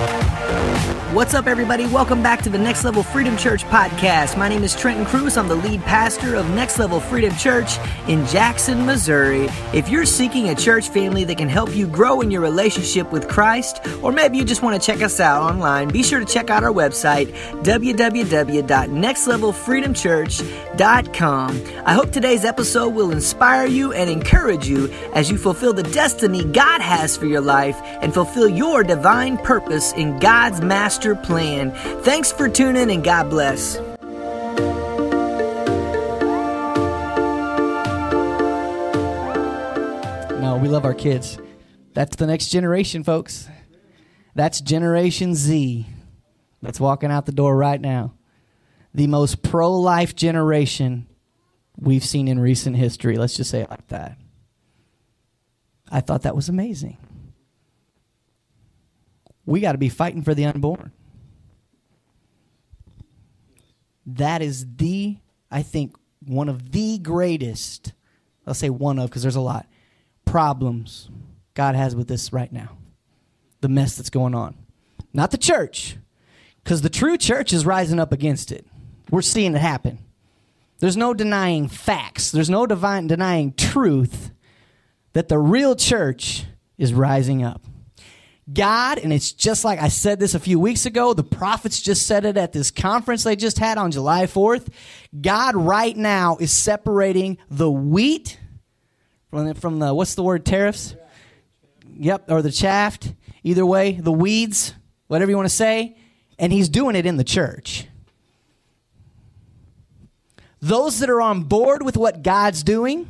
Thank you What's up, everybody? Welcome back to the Next Level Freedom Church podcast. My name is Trenton Cruz. I'm the lead pastor of Next Level Freedom Church in Jackson, Missouri. If you're seeking a church family that can help you grow in your relationship with Christ, or maybe you just want to check us out online, be sure to check out our website, www.nextlevelfreedomchurch.com. I hope today's episode will inspire you and encourage you as you fulfill the destiny God has for your life and fulfill your divine purpose in God's master master plan. Thanks for tuning in and God bless. No, we love our kids. That's the next generation, folks. That's Generation Z that's walking out the door right now. The most pro life generation we've seen in recent history. Let's just say it like that. I thought that was amazing we got to be fighting for the unborn. That is the, I think, one of the greatest, I'll say one of because there's a lot, problems God has with this right now. The mess that's going on. Not the church, because the true church is rising up against it. We're seeing it happen. There's no denying facts, there's no divine, denying truth that the real church is rising up. God, and it's just like I said this a few weeks ago, the prophets just said it at this conference they just had on July 4th. God right now is separating the wheat from the, from the what's the word, tariffs? Yep, or the chaff. Either way, the weeds, whatever you want to say. And he's doing it in the church. Those that are on board with what God's doing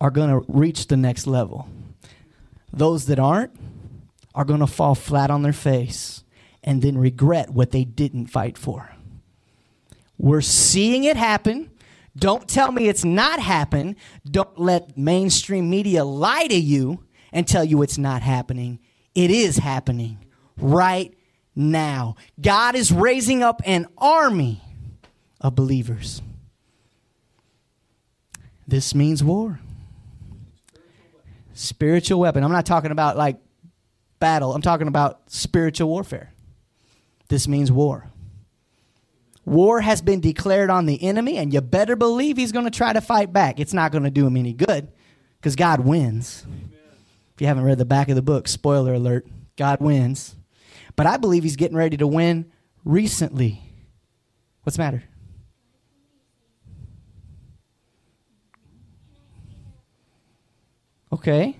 are going to reach the next level. Those that aren't, are going to fall flat on their face and then regret what they didn't fight for. We're seeing it happen. Don't tell me it's not happened. Don't let mainstream media lie to you and tell you it's not happening. It is happening right now. God is raising up an army of believers. This means war. Spiritual weapon. I'm not talking about like battle. I'm talking about spiritual warfare. This means war. War has been declared on the enemy, and you better believe he's going to try to fight back. It's not going to do him any good because God wins. Amen. If you haven't read the back of the book, spoiler alert, God wins. But I believe he's getting ready to win recently. What's the matter? Okay.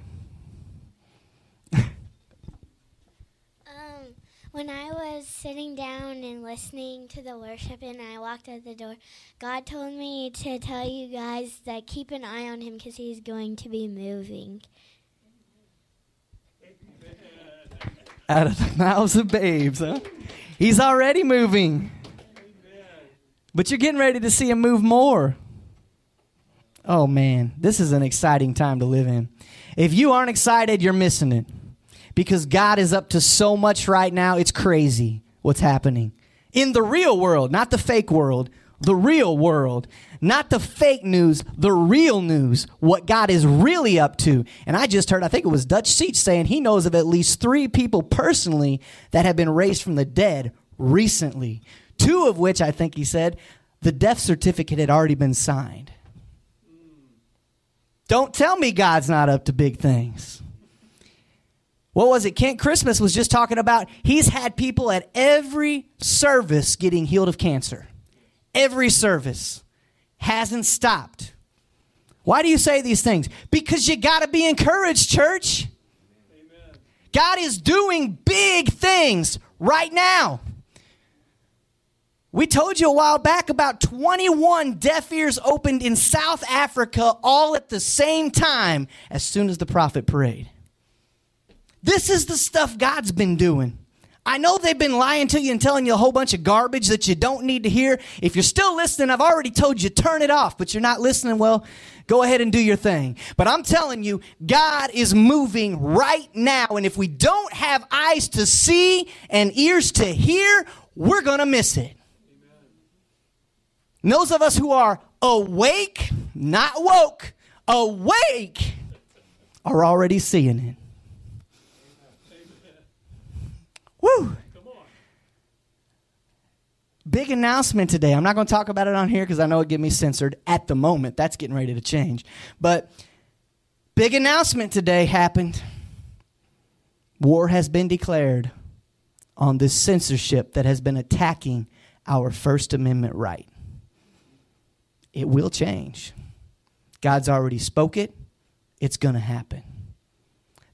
When I was sitting down and listening to the worship and I walked out the door, God told me to tell you guys that keep an eye on him because he's going to be moving. Out of the mouths of babes, huh? He's already moving. But you're getting ready to see him move more. Oh man, this is an exciting time to live in. If you aren't excited, you're missing it because God is up to so much right now. It's crazy what's happening in the real world, not the fake world, the real world, not the fake news, the real news, what God is really up to. And I just heard, I think it was Dutch Sheets saying he knows of at least three people personally that have been raised from the dead recently. Two of which I think he said the death certificate had already been signed. Don't tell me God's not up to big things what was it? Kent Christmas was just talking about he's had people at every service getting healed of cancer. Every service hasn't stopped. Why do you say these things? Because you got to be encouraged, church. Amen. God is doing big things right now. We told you a while back about 21 deaf ears opened in South Africa all at the same time as soon as the prophet prayed. This is the stuff God's been doing. I know they've been lying to you and telling you a whole bunch of garbage that you don't need to hear. If you're still listening, I've already told you turn it off, but you're not listening, well, go ahead and do your thing. But I'm telling you, God is moving right now. And if we don't have eyes to see and ears to hear, we're going to miss it. And those of us who are awake, not woke, awake, are already seeing it. Woo! Big announcement today. I'm not going to talk about it on here because I know it get me censored at the moment. That's getting ready to change. But big announcement today happened. War has been declared on this censorship that has been attacking our First Amendment right. It will change. God's already spoke it. It's going to happen.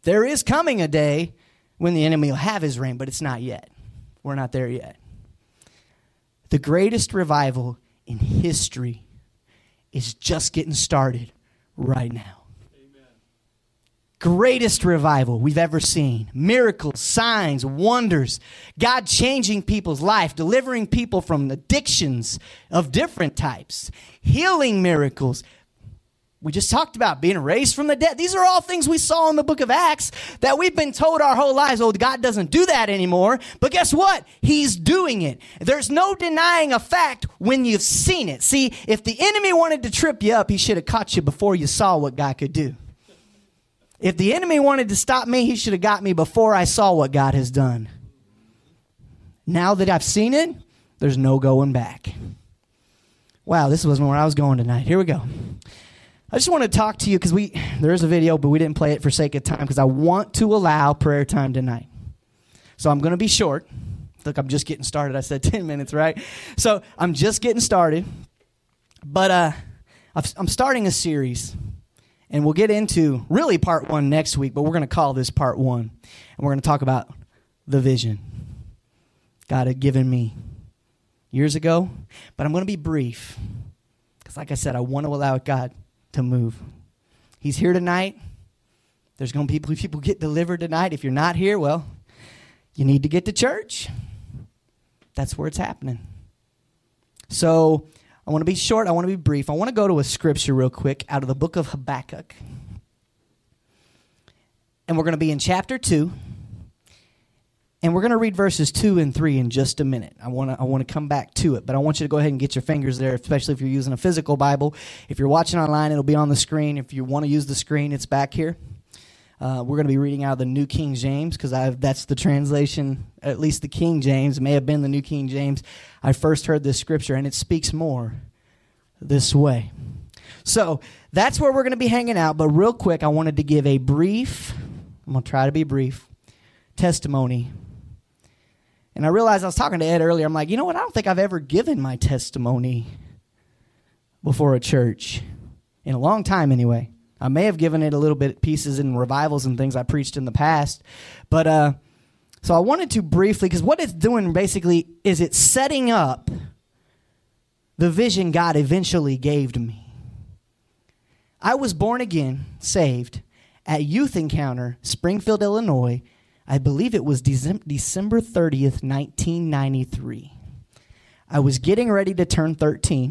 There is coming a day when the enemy will have his reign, but it's not yet. We're not there yet. The greatest revival in history is just getting started right now. Greatest revival we've ever seen. Miracles, signs, wonders. God changing people's life, delivering people from addictions of different types, healing miracles, we just talked about being raised from the dead. These are all things we saw in the book of Acts that we've been told our whole lives, oh, God doesn't do that anymore. But guess what? He's doing it. There's no denying a fact when you've seen it. See, if the enemy wanted to trip you up, he should have caught you before you saw what God could do. If the enemy wanted to stop me, he should have got me before I saw what God has done. Now that I've seen it, there's no going back. Wow, this wasn't where I was going tonight. Here we go. I just want to talk to you because we there is a video, but we didn't play it for sake of time because I want to allow prayer time tonight. So I'm going to be short. Look, I'm just getting started. I said 10 minutes, right? So I'm just getting started. But uh, I'm starting a series, and we'll get into really part one next week, but we're going to call this part one. And we're going to talk about the vision God had given me years ago. But I'm going to be brief because, like I said, I want to allow God to move. He's here tonight. There's going to be people, get delivered tonight. If you're not here, well, you need to get to church. That's where it's happening. So I want to be short. I want to be brief. I want to go to a scripture real quick out of the book of Habakkuk. And we're going to be in chapter 2. And we're going to read verses 2 and 3 in just a minute. I want to I want to come back to it, but I want you to go ahead and get your fingers there, especially if you're using a physical Bible. If you're watching online, it'll be on the screen. If you want to use the screen, it's back here. Uh, we're going to be reading out of the New King James because that's the translation, at least the King James, may have been the New King James. I first heard this scripture, and it speaks more this way. So that's where we're going to be hanging out. But real quick, I wanted to give a brief, I'm going to try to be brief, testimony and I realized I was talking to Ed earlier. I'm like, you know what? I don't think I've ever given my testimony before a church in a long time, anyway. I may have given it a little bit pieces in revivals and things I preached in the past, but uh, so I wanted to briefly because what it's doing basically is it's setting up the vision God eventually gave me. I was born again, saved at Youth Encounter, Springfield, Illinois, I believe it was December 30th, 1993. I was getting ready to turn 13.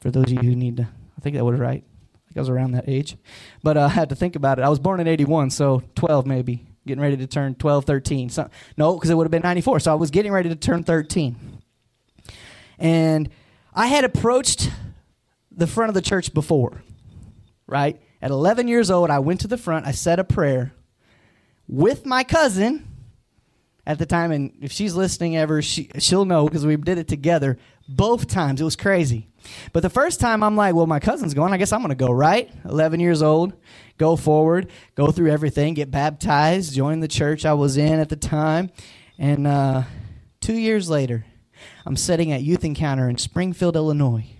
For those of you who need to, I think that was right. I think I was around that age. But uh, I had to think about it. I was born in 81, so 12 maybe. Getting ready to turn 12, 13. So, no, because it would have been 94. So I was getting ready to turn 13. And I had approached the front of the church before, right? At 11 years old, I went to the front, I said a prayer with my cousin at the time, and if she's listening ever, she, she'll know because we did it together both times. It was crazy. But the first time, I'm like, well, my cousin's going. I guess I'm going to go, right? 11 years old, go forward, go through everything, get baptized, join the church I was in at the time. And uh, two years later, I'm sitting at Youth Encounter in Springfield, Illinois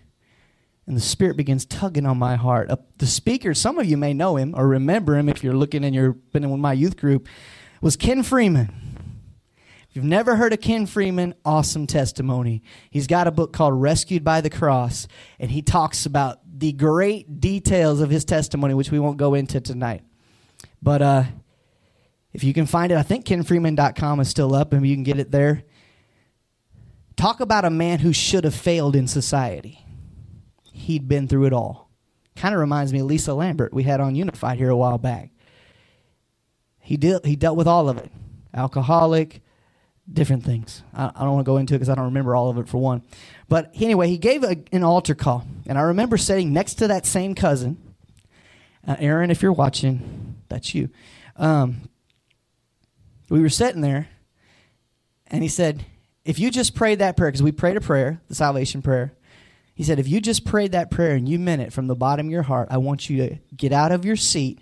and the Spirit begins tugging on my heart. Uh, the speaker, some of you may know him or remember him if you're looking and you've been in my youth group, was Ken Freeman. If you've never heard of Ken Freeman, awesome testimony. He's got a book called Rescued by the Cross, and he talks about the great details of his testimony, which we won't go into tonight. But uh, if you can find it, I think kenfreeman.com is still up, and you can get it there. Talk about a man who should have failed in society he'd been through it all. Kind of reminds me of Lisa Lambert we had on Unified here a while back. He did he dealt with all of it. Alcoholic, different things. I, I don't want to go into it because I don't remember all of it for one. But anyway, he gave a, an altar call, and I remember sitting next to that same cousin. Uh, Aaron, if you're watching, that's you. Um, we were sitting there, And he said, if you just prayed that prayer, because we prayed a prayer, the salvation prayer, he said, if you just prayed that prayer and you meant it from the bottom of your heart, I want you to get out of your seat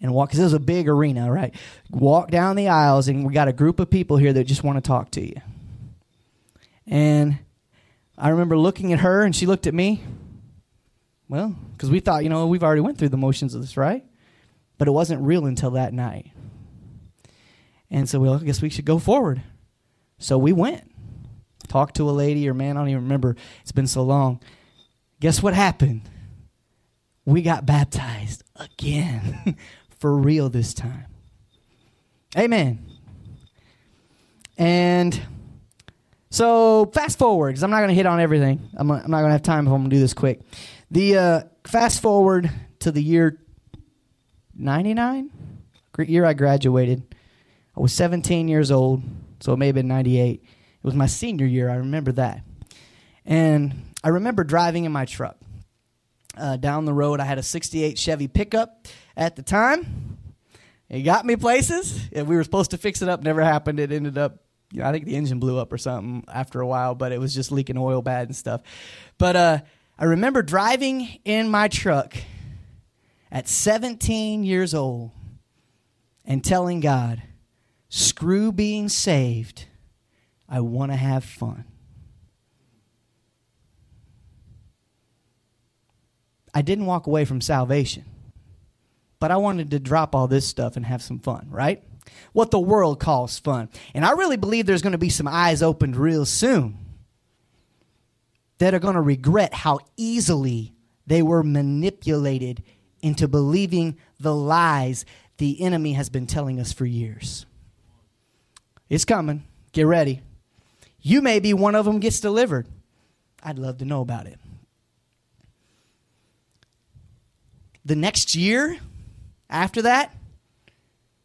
and walk, because it was a big arena, right? Walk down the aisles, and we got a group of people here that just want to talk to you. And I remember looking at her, and she looked at me. Well, because we thought, you know, we've already went through the motions of this, right? But it wasn't real until that night. And so, well, I guess we should go forward. So we went. Talked to a lady or man, I don't even remember. It's been so long. Guess what happened? We got baptized again. For real this time. Amen. And so fast forward, because I'm not going to hit on everything. I'm, I'm not going to have time if I'm going to do this quick. The uh, fast forward to the year 99, year I graduated. I was 17 years old, so it may have been 98. It was my senior year. I remember that. And I remember driving in my truck. Uh, down the road, I had a 68 Chevy pickup at the time. It got me places. We were supposed to fix it up, never happened. It ended up, you know, I think the engine blew up or something after a while, but it was just leaking oil bad and stuff. But uh, I remember driving in my truck at 17 years old and telling God, screw being saved. I want to have fun. I didn't walk away from salvation, but I wanted to drop all this stuff and have some fun, right? What the world calls fun. And I really believe there's going to be some eyes opened real soon that are going to regret how easily they were manipulated into believing the lies the enemy has been telling us for years. It's coming. Get ready. You may be one of them gets delivered. I'd love to know about it. The next year after that,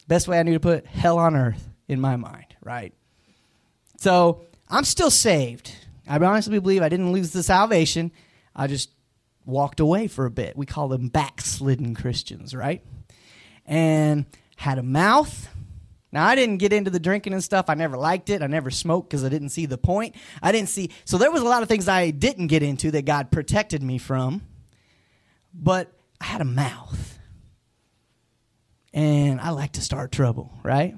best way I knew to put hell on earth in my mind, right? So I'm still saved. I honestly believe I didn't lose the salvation. I just walked away for a bit. We call them backslidden Christians, right? And had a mouth now, I didn't get into the drinking and stuff. I never liked it. I never smoked because I didn't see the point. I didn't see. So there was a lot of things I didn't get into that God protected me from. But I had a mouth. And I like to start trouble, right?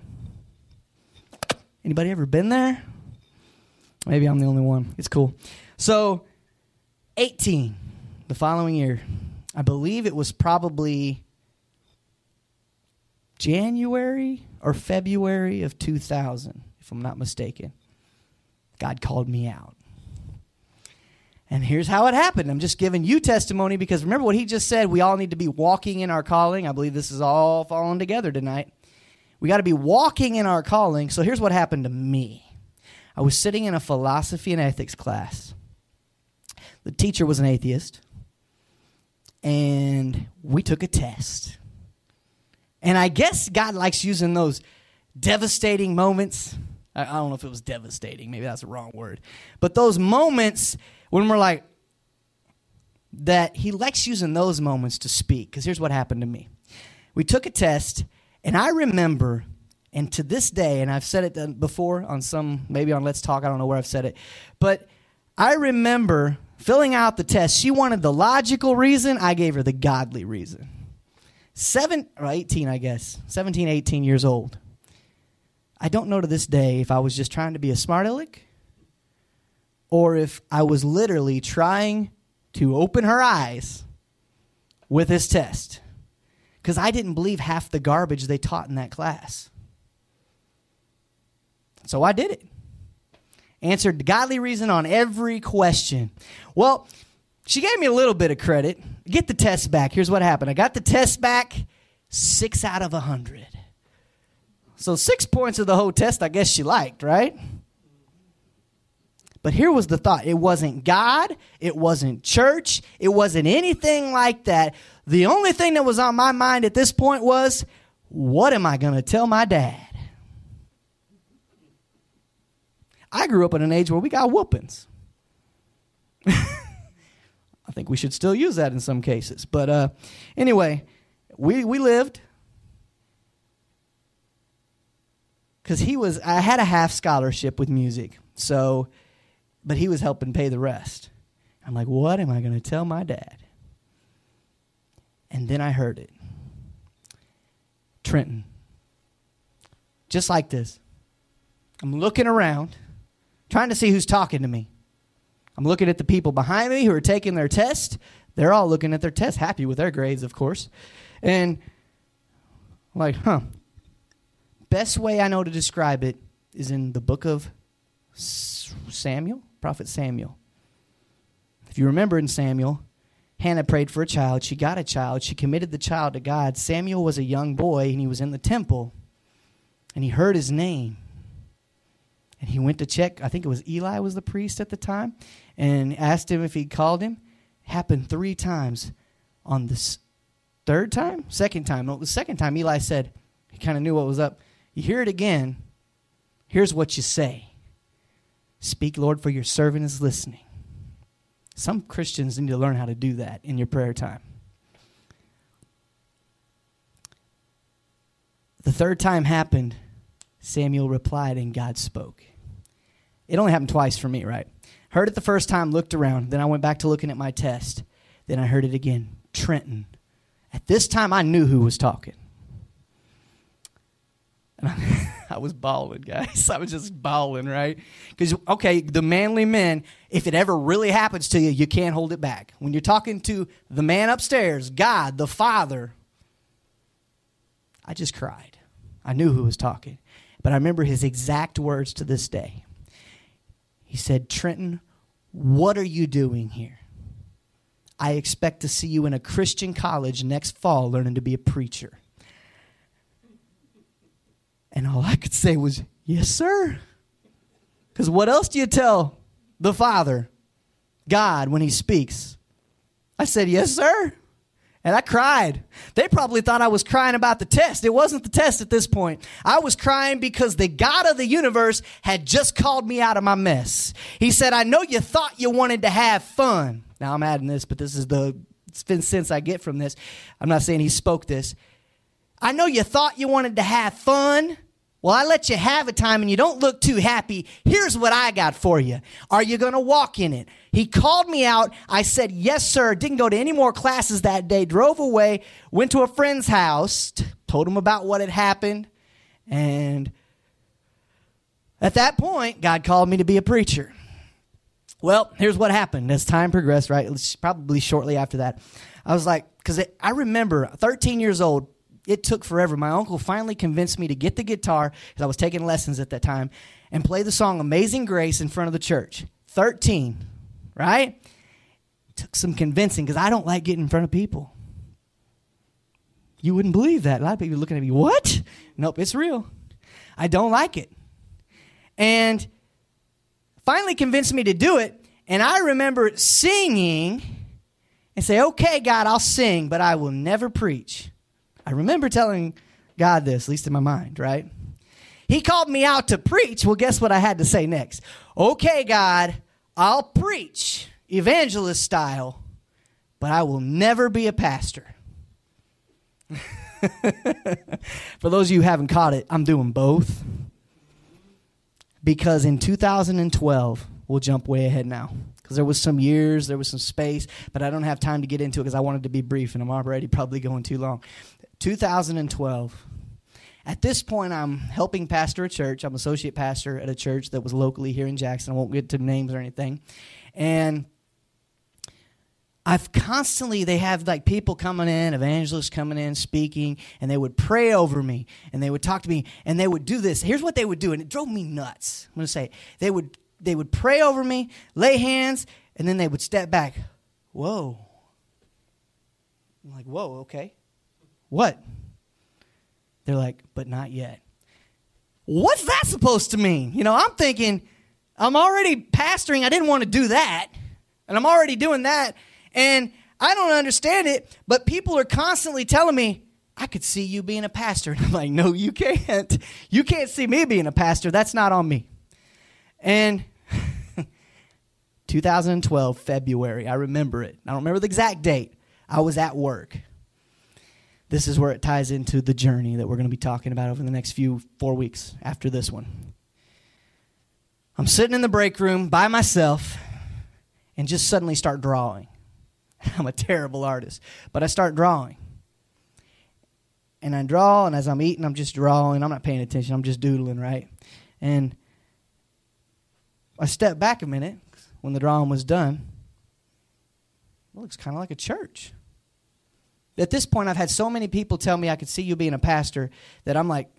Anybody ever been there? Maybe I'm the only one. It's cool. So, 18, the following year, I believe it was probably January or February of 2000, if I'm not mistaken. God called me out. And here's how it happened. I'm just giving you testimony because remember what he just said. We all need to be walking in our calling. I believe this is all falling together tonight. We got to be walking in our calling. So here's what happened to me I was sitting in a philosophy and ethics class. The teacher was an atheist. And we took a test. And I guess God likes using those devastating moments. I, don't know if it was devastating, maybe that's the wrong word. But those moments when we're like, that He likes using those moments to speak. Because here's what happened to me we took a test, and I remember, and to this day, and I've said it before on some, maybe on Let's Talk, I don't know where I've said it, but I remember filling out the test. She wanted the logical reason, I gave her the godly reason seven or 18 i guess. 17 18 years old. I don't know to this day if i was just trying to be a smart aleck or if i was literally trying to open her eyes with this test. Because i didn't believe half the garbage they taught in that class. So i did it. Answered godly reason on every question. Well she gave me a little bit of credit. Get the test back. Here's what happened I got the test back, six out of a 100. So, six points of the whole test, I guess she liked, right? But here was the thought it wasn't God, it wasn't church, it wasn't anything like that. The only thing that was on my mind at this point was what am I going to tell my dad? I grew up in an age where we got whoopings. Think we should still use that in some cases. But uh, anyway, we, we lived. because he was, I had a half scholarship with music. So, but he was helping pay the rest. I'm like, what am I going to tell my dad? And then I heard it Trenton. Just like this. I'm looking around, trying to see who's talking to me. I'm looking at the people behind me who are taking their test. They're all looking at their test, happy with their grades, of course. And like, huh. Best way I know to describe it is in the book of Samuel, Prophet Samuel. If you remember in Samuel, Hannah prayed for a child. She got a child. She committed the child to God. Samuel was a young boy and he was in the temple and he heard his name. And he went to check, I think it was Eli was the priest at the time, and asked him if he called him. Happened three times. On the third time? Second time. No, the second time, Eli said, he kind of knew what was up. You hear it again. Here's what you say Speak, Lord, for your servant is listening. Some Christians need to learn how to do that in your prayer time. The third time happened, Samuel replied, and God spoke. It only happened twice for me, right? Heard it the first time, looked around. Then I went back to looking at my test. Then I heard it again Trenton. At this time, I knew who was talking. And I, I was bawling, guys. I was just bawling, right? Because, okay, the manly men, if it ever really happens to you, you can't hold it back. When you're talking to the man upstairs, God, the Father, I just cried. I knew who was talking. But I remember his exact words to this day. He said, Trenton, what are you doing here? I expect to see you in a Christian college next fall learning to be a preacher. And all I could say was, Yes, sir. Because what else do you tell the Father, God, when He speaks? I said, Yes, sir. And I cried. They probably thought I was crying about the test. It wasn't the test at this point. I was crying because the God of the universe had just called me out of my mess. He said, I know you thought you wanted to have fun. Now I'm adding this, but this is the sense I get from this. I'm not saying he spoke this. I know you thought you wanted to have fun. Well, I let you have a time and you don't look too happy. Here's what I got for you. Are you going to walk in it? He called me out. I said, Yes, sir. Didn't go to any more classes that day. Drove away, went to a friend's house, told him about what had happened. And at that point, God called me to be a preacher. Well, here's what happened as time progressed, right? Probably shortly after that. I was like, because I remember 13 years old, it took forever. My uncle finally convinced me to get the guitar, because I was taking lessons at that time, and play the song Amazing Grace in front of the church. 13, right? Took some convincing because I don't like getting in front of people. You wouldn't believe that. A lot of people looking at me, what? Nope, it's real. I don't like it. And finally convinced me to do it. And I remember singing and say, okay, God, I'll sing, but I will never preach. I remember telling God this, at least in my mind, right? He called me out to preach. Well, guess what I had to say next? Okay, God, I'll preach evangelist style, but I will never be a pastor. For those of you who haven't caught it, I'm doing both. Because in 2012, we'll jump way ahead now because there was some years, there was some space, but I don't have time to get into it because I wanted to be brief and I'm already probably going too long. 2012. At this point, I'm helping pastor a church. I'm associate pastor at a church that was locally here in Jackson. I won't get to names or anything. And I've constantly, they have like people coming in, evangelists coming in, speaking, and they would pray over me and they would talk to me and they would do this. Here's what they would do, and it drove me nuts. I'm going to say, they would, they would pray over me, lay hands, and then they would step back. Whoa. I'm like, whoa, okay. What? They're like, but not yet. What's that supposed to mean? You know, I'm thinking, I'm already pastoring. I didn't want to do that. And I'm already doing that. And I don't understand it, but people are constantly telling me, I could see you being a pastor. And I'm like, no, you can't. You can't see me being a pastor. That's not on me. And 2012, February, I remember it. I don't remember the exact date. I was at work this is where it ties into the journey that we're going to be talking about over the next few four weeks after this one. I'm sitting in the break room by myself and just suddenly start drawing. I'm a terrible artist, but I start drawing. And I draw, and as I'm eating, I'm just drawing. I'm not paying attention, I'm just doodling, right? And I step back a minute when the drawing was done. It looks kind of like a church. At this point, I've had so many people tell me I could see you being a pastor that I'm like,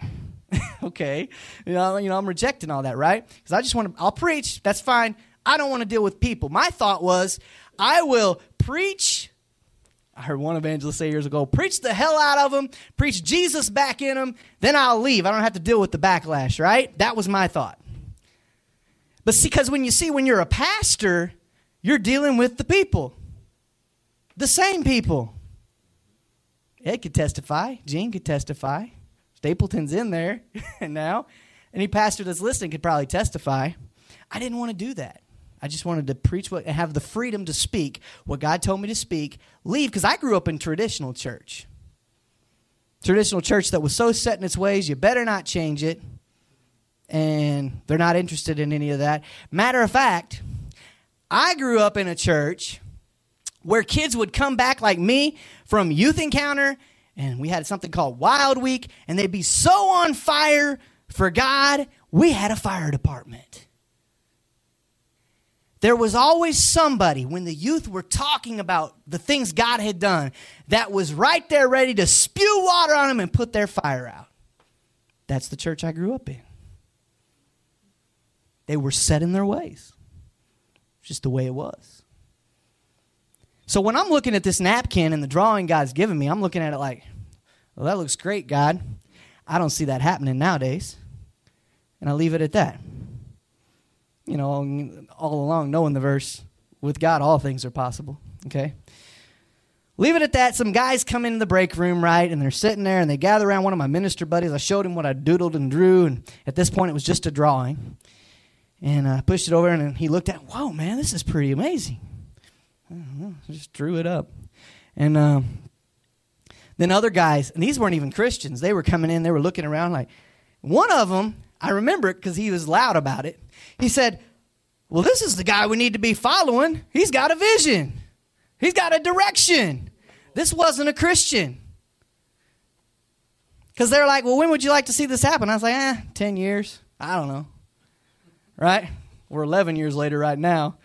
okay, you know, you know, I'm rejecting all that, right? Because I just want to, I'll preach, that's fine. I don't want to deal with people. My thought was, I will preach. I heard one evangelist say years ago, preach the hell out of them, preach Jesus back in them, then I'll leave. I don't have to deal with the backlash, right? That was my thought. But see, because when you see, when you're a pastor, you're dealing with the people, the same people. Ed could testify, Gene could testify, Stapleton's in there now. Any pastor that's listening could probably testify. I didn't want to do that. I just wanted to preach what and have the freedom to speak what God told me to speak. Leave because I grew up in traditional church. Traditional church that was so set in its ways, you better not change it. And they're not interested in any of that. Matter of fact, I grew up in a church where kids would come back like me from youth encounter and we had something called Wild Week and they'd be so on fire for God, we had a fire department. There was always somebody when the youth were talking about the things God had done that was right there ready to spew water on them and put their fire out. That's the church I grew up in. They were set in their ways. Just the way it was. So when I'm looking at this napkin and the drawing God's given me, I'm looking at it like, well, that looks great, God. I don't see that happening nowadays. And I leave it at that. You know, all along knowing the verse, with God, all things are possible. Okay? Leave it at that. Some guys come into the break room, right? And they're sitting there and they gather around one of my minister buddies. I showed him what I doodled and drew. And at this point, it was just a drawing. And I pushed it over and he looked at. Whoa, man, this is pretty amazing. I just drew it up. And um, then other guys, and these weren't even Christians, they were coming in, they were looking around like, one of them, I remember it because he was loud about it. He said, Well, this is the guy we need to be following. He's got a vision, he's got a direction. This wasn't a Christian. Because they're like, Well, when would you like to see this happen? I was like, Eh, 10 years. I don't know. Right? We're 11 years later right now.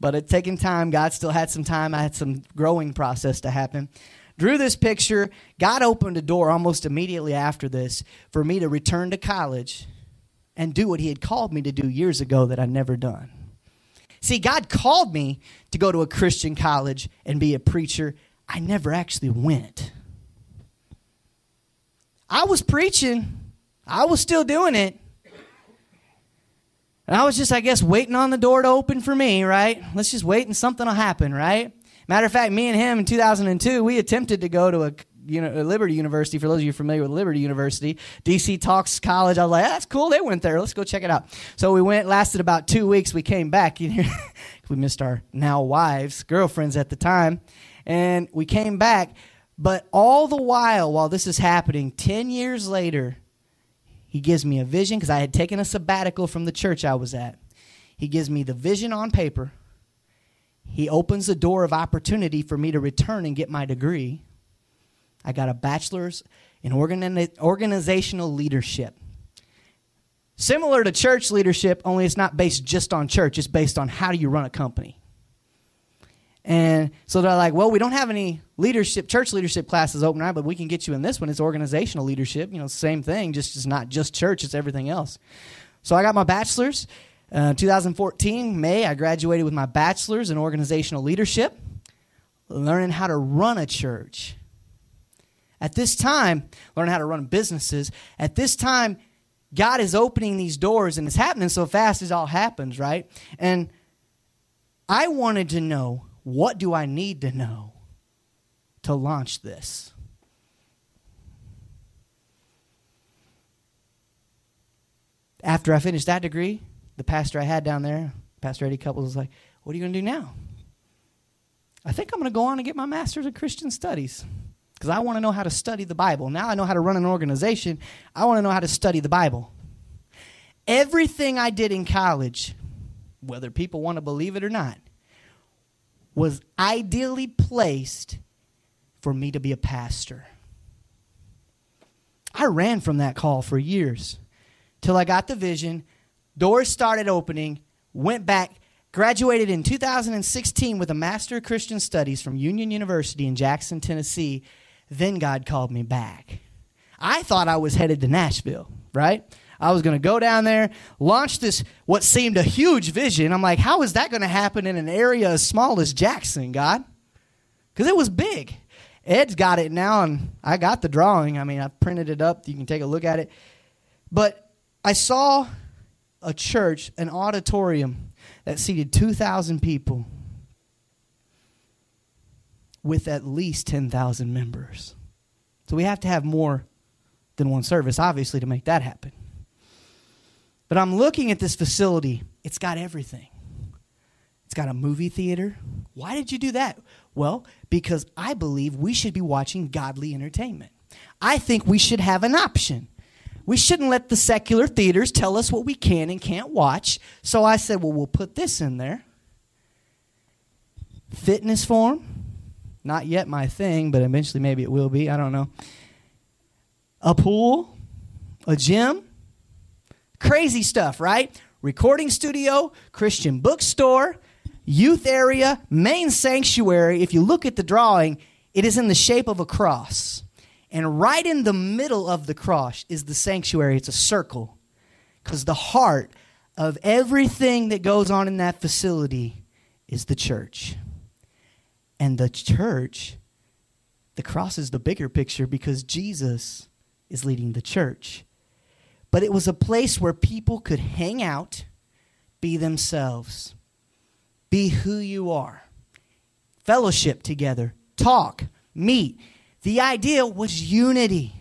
But it's taking time. God still had some time. I had some growing process to happen. Drew this picture. God opened a door almost immediately after this for me to return to college and do what He had called me to do years ago that I'd never done. See, God called me to go to a Christian college and be a preacher. I never actually went. I was preaching, I was still doing it. And I was just, I guess, waiting on the door to open for me, right? Let's just wait and something will happen, right? Matter of fact, me and him in 2002, we attempted to go to a you know, Liberty University. For those of you familiar with Liberty University, DC Talks College. I was like, that's cool. They went there. Let's go check it out. So we went. Lasted about two weeks. We came back. we missed our now wives, girlfriends at the time, and we came back. But all the while, while this is happening, ten years later, he gives me a vision because I had taken a sabbatical from the church I was at. He gives me the vision on paper. He opens the door of opportunity for me to return and get my degree. I got a bachelor's in organi- organizational leadership. Similar to church leadership, only it's not based just on church, it's based on how do you run a company. And so they're like, well, we don't have any leadership, church leadership classes open right, but we can get you in this one. It's organizational leadership. You know, same thing, just it's not just church, it's everything else. So I got my bachelor's. Uh, 2014, May, I graduated with my bachelor's in organizational leadership, learning how to run a church. At this time, learning how to run businesses. At this time, God is opening these doors and it's happening so fast it all happens, right? And I wanted to know what do I need to know to launch this? After I finished that degree, the pastor I had down there, Pastor Eddie Couples, was like, What are you going to do now? I think I'm going to go on and get my master's of Christian studies because I want to know how to study the Bible. Now I know how to run an organization. I want to know how to study the Bible. Everything I did in college, whether people want to believe it or not, was ideally placed for me to be a pastor. I ran from that call for years till I got the vision. Doors started opening, went back, graduated in 2016 with a Master of Christian Studies from Union University in Jackson, Tennessee. Then God called me back. I thought I was headed to Nashville, right? I was going to go down there, launch this, what seemed a huge vision. I'm like, how is that going to happen in an area as small as Jackson, God? Because it was big. Ed's got it now, and I got the drawing. I mean, I printed it up. You can take a look at it. But I saw a church, an auditorium that seated 2,000 people with at least 10,000 members. So we have to have more than one service, obviously, to make that happen. But I'm looking at this facility, it's got everything. It's got a movie theater. Why did you do that? Well, because I believe we should be watching godly entertainment. I think we should have an option. We shouldn't let the secular theaters tell us what we can and can't watch. So I said, well, we'll put this in there. Fitness form, not yet my thing, but eventually maybe it will be. I don't know. A pool, a gym, crazy stuff, right? Recording studio, Christian bookstore, youth area, main sanctuary. If you look at the drawing, it is in the shape of a cross. And right in the middle of the cross is the sanctuary. It's a circle. Because the heart of everything that goes on in that facility is the church. And the church, the cross is the bigger picture because Jesus is leading the church. But it was a place where people could hang out, be themselves, be who you are, fellowship together, talk, meet. The idea was unity.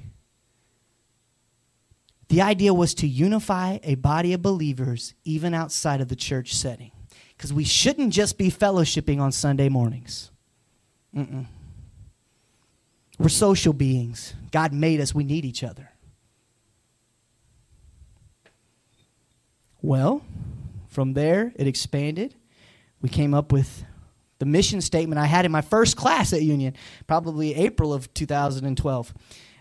The idea was to unify a body of believers even outside of the church setting. Because we shouldn't just be fellowshipping on Sunday mornings. Mm-mm. We're social beings. God made us, we need each other. Well, from there, it expanded. We came up with the mission statement I had in my first class at Union, probably April of 2012.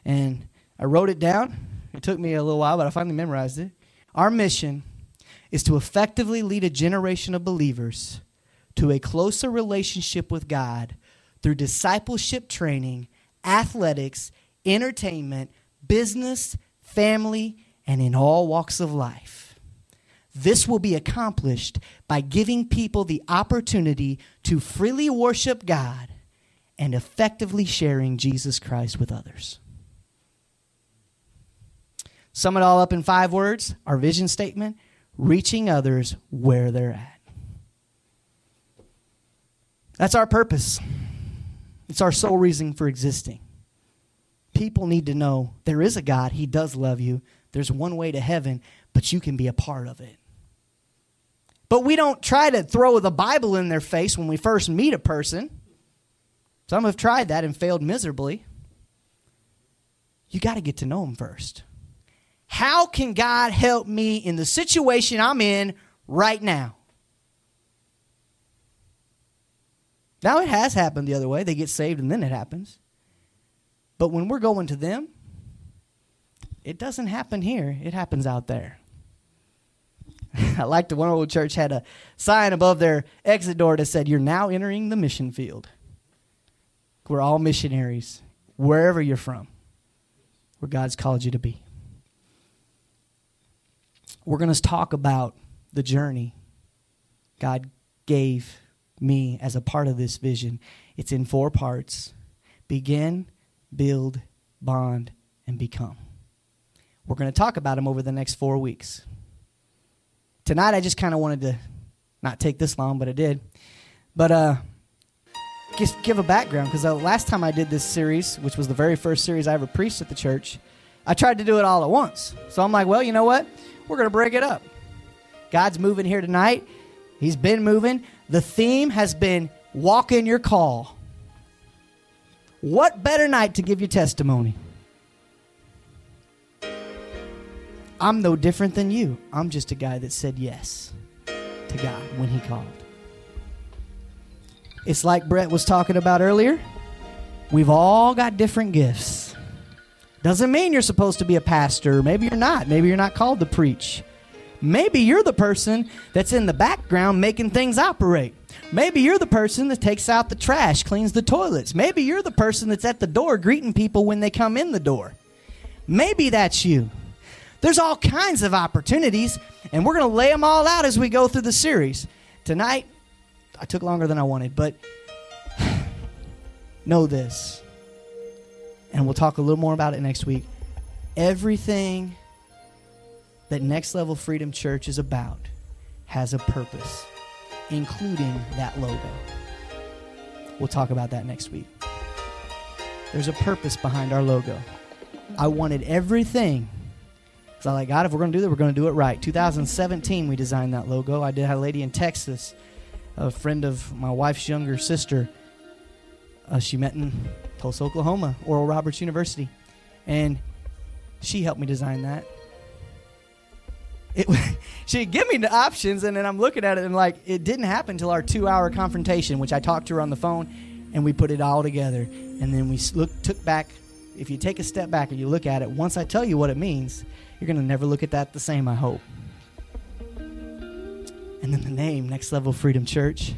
And I wrote it down. It took me a little while, but I finally memorized it. Our mission is to effectively lead a generation of believers to a closer relationship with God through discipleship training, athletics, entertainment, business, family, and in all walks of life. This will be accomplished by giving people the opportunity to freely worship God and effectively sharing Jesus Christ with others. Sum it all up in five words our vision statement reaching others where they're at. That's our purpose. It's our sole reason for existing. People need to know there is a God. He does love you. There's one way to heaven, but you can be a part of it. But we don't try to throw the Bible in their face when we first meet a person. Some have tried that and failed miserably. You got to get to know them first. How can God help me in the situation I'm in right now? Now, it has happened the other way. They get saved and then it happens. But when we're going to them, it doesn't happen here, it happens out there. I liked the one old church had a sign above their exit door that said, You're now entering the mission field. We're all missionaries, wherever you're from, where God's called you to be. We're going to talk about the journey God gave me as a part of this vision. It's in four parts begin, build, bond, and become. We're going to talk about them over the next four weeks. Tonight, I just kind of wanted to not take this long, but it did. But uh, just give a background because the last time I did this series, which was the very first series I ever preached at the church, I tried to do it all at once. So I'm like, well, you know what? We're going to break it up. God's moving here tonight. He's been moving. The theme has been walk in your call. What better night to give your testimony? I'm no different than you. I'm just a guy that said yes to God when He called. It's like Brett was talking about earlier. We've all got different gifts. Doesn't mean you're supposed to be a pastor. Maybe you're not. Maybe you're not called to preach. Maybe you're the person that's in the background making things operate. Maybe you're the person that takes out the trash, cleans the toilets. Maybe you're the person that's at the door greeting people when they come in the door. Maybe that's you. There's all kinds of opportunities, and we're going to lay them all out as we go through the series. Tonight, I took longer than I wanted, but know this, and we'll talk a little more about it next week. Everything that Next Level Freedom Church is about has a purpose, including that logo. We'll talk about that next week. There's a purpose behind our logo. I wanted everything so I like, God, if we're going to do that, we're going to do it right. 2017, we designed that logo. I did have a lady in Texas, a friend of my wife's younger sister. Uh, she met in Tulsa, Oklahoma, Oral Roberts University. And she helped me design that. It, she'd give me the options, and then I'm looking at it, and like, it didn't happen until our two hour confrontation, which I talked to her on the phone, and we put it all together. And then we look, took back. If you take a step back and you look at it, once I tell you what it means, you're going to never look at that the same, I hope. And then the name, Next Level Freedom Church.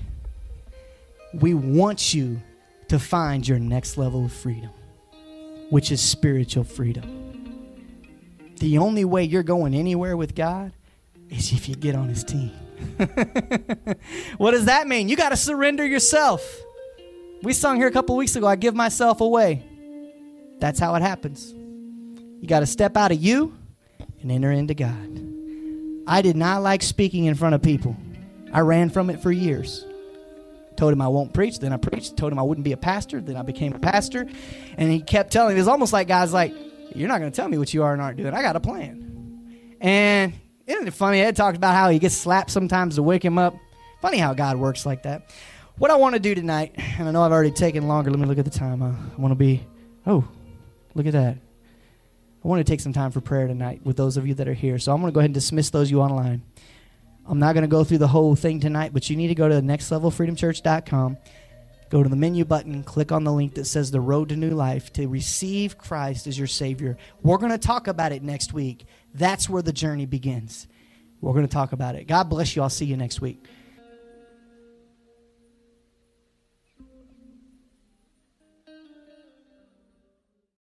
We want you to find your next level of freedom, which is spiritual freedom. The only way you're going anywhere with God is if you get on His team. what does that mean? You got to surrender yourself. We sung here a couple weeks ago, I give myself away. That's how it happens. You got to step out of you and enter into God. I did not like speaking in front of people. I ran from it for years. Told him I won't preach, then I preached. Told him I wouldn't be a pastor, then I became a pastor. And he kept telling me, it's almost like guys like, You're not going to tell me what you are and aren't doing. I got a plan. And isn't it funny? Ed talked about how he gets slapped sometimes to wake him up. Funny how God works like that. What I want to do tonight, and I know I've already taken longer. Let me look at the time. I want to be, oh, look at that. I want to take some time for prayer tonight with those of you that are here. So I'm going to go ahead and dismiss those you online. I'm not going to go through the whole thing tonight, but you need to go to the nextlevelfreedomchurch.com. Go to the menu button, click on the link that says The Road to New Life to receive Christ as your Savior. We're going to talk about it next week. That's where the journey begins. We're going to talk about it. God bless you. I'll see you next week.